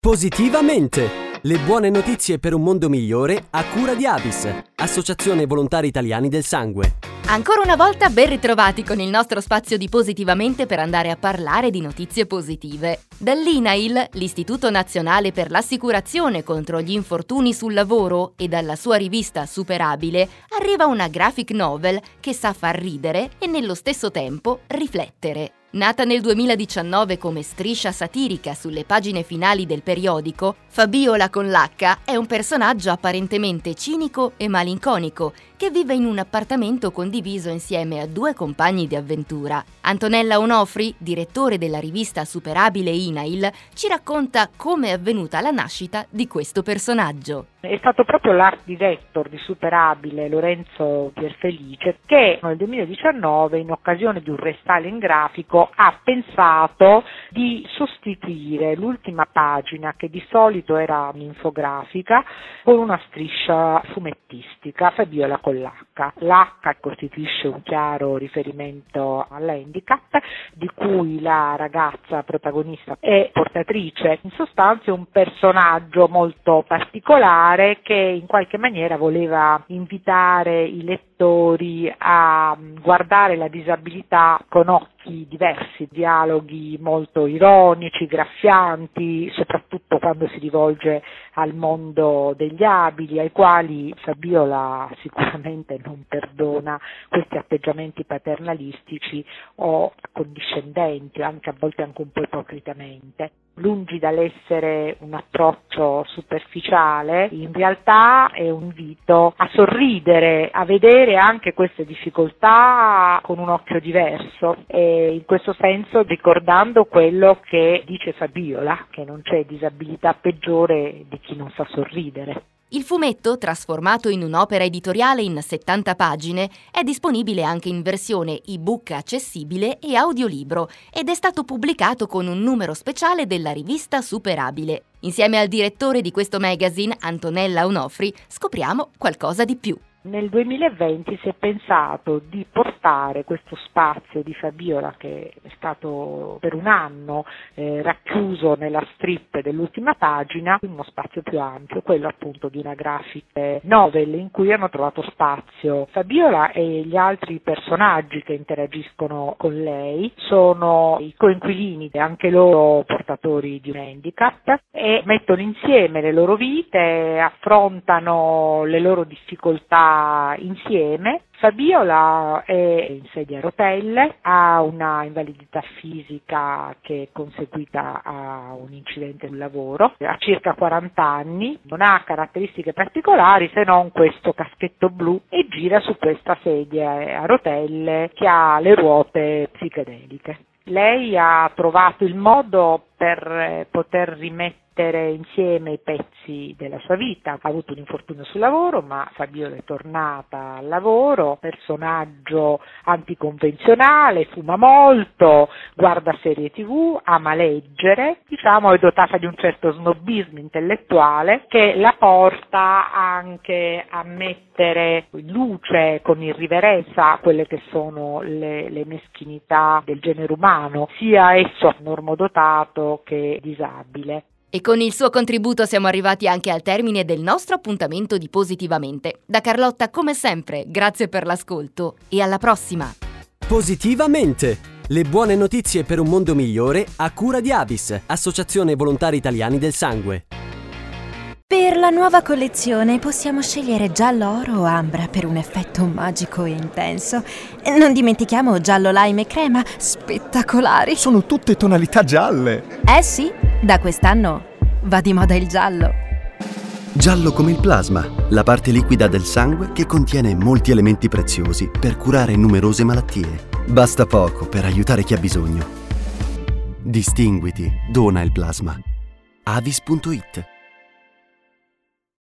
Positivamente! Le buone notizie per un mondo migliore a cura di Avis, Associazione Volontari Italiani del Sangue. Ancora una volta ben ritrovati con il nostro spazio di Positivamente per andare a parlare di notizie positive. Dall'INAIL, l'Istituto Nazionale per l'Assicurazione contro gli infortuni sul lavoro, e dalla sua rivista Superabile, arriva una graphic novel che sa far ridere e nello stesso tempo riflettere. Nata nel 2019 come striscia satirica sulle pagine finali del periodico, Fabiola con l'H è un personaggio apparentemente cinico e malinconico che vive in un appartamento condiviso insieme a due compagni di avventura. Antonella Onofri, direttore della rivista Superabile Inail, ci racconta come è avvenuta la nascita di questo personaggio. È stato proprio l'art director di Superabile, Lorenzo Pierfelice, che nel 2019, in occasione di un restyling grafico, ha pensato di sostituire l'ultima pagina, che di solito era un'infografica, con una striscia fumettistica, Fabiola con l'H. L'H costituisce un chiaro riferimento all'handicap, di cui la ragazza protagonista è portatrice. In sostanza è un personaggio molto particolare particolare che in qualche maniera voleva invitare i lettori a guardare la disabilità con occhi diversi, dialoghi molto ironici, graffianti, soprattutto quando si rivolge al mondo degli abili, ai quali Fabiola sicuramente non perdona questi atteggiamenti paternalistici o condiscendenti, anche a volte anche un po' ipocritamente. Lungi dall'essere un approccio superficiale, in realtà è un invito a sorridere, a vedere anche queste difficoltà con un occhio diverso. E in questo senso ricordando quello che dice Fabiola, che non c'è disabilità peggiore di chi non sa sorridere. Il fumetto, trasformato in un'opera editoriale in 70 pagine, è disponibile anche in versione ebook accessibile e audiolibro ed è stato pubblicato con un numero speciale della rivista Superabile. Insieme al direttore di questo magazine, Antonella Onofri, scopriamo qualcosa di più. Nel 2020 si è pensato di portare questo spazio di Fabiola che è stato per un anno eh, racchiuso nella strip dell'ultima pagina in uno spazio più ampio, quello appunto di una graphic novel in cui hanno trovato spazio Fabiola e gli altri personaggi che interagiscono con lei. Sono i coinquilini, anche loro portatori di un handicap e mettono insieme le loro vite, affrontano le loro difficoltà insieme. Fabiola è in sedia a rotelle, ha una invalidità fisica che è conseguita a un incidente sul lavoro, ha circa 40 anni, non ha caratteristiche particolari se non questo caschetto blu e gira su questa sedia a rotelle che ha le ruote psichedeliche. Lei ha trovato il modo per poter rimettere mettere insieme i pezzi della sua vita. Ha avuto un infortunio sul lavoro, ma Fabiola è tornata al lavoro, personaggio anticonvenzionale, fuma molto, guarda serie tv, ama leggere, diciamo è dotata di un certo snobismo intellettuale che la porta anche a mettere in luce con irriverenza quelle che sono le, le meschinità del genere umano, sia esso normodotato che disabile. E con il suo contributo siamo arrivati anche al termine del nostro appuntamento di Positivamente. Da Carlotta, come sempre, grazie per l'ascolto e alla prossima! Positivamente! Le buone notizie per un mondo migliore a cura di Avis, Associazione Volontari Italiani del Sangue. Per la nuova collezione possiamo scegliere giallo oro o ambra per un effetto magico e intenso. Non dimentichiamo giallo lime e crema, spettacolari. Sono tutte tonalità gialle. Eh sì, da quest'anno va di moda il giallo. Giallo come il plasma, la parte liquida del sangue che contiene molti elementi preziosi per curare numerose malattie. Basta poco per aiutare chi ha bisogno. Distinguiti, dona il plasma. avis.it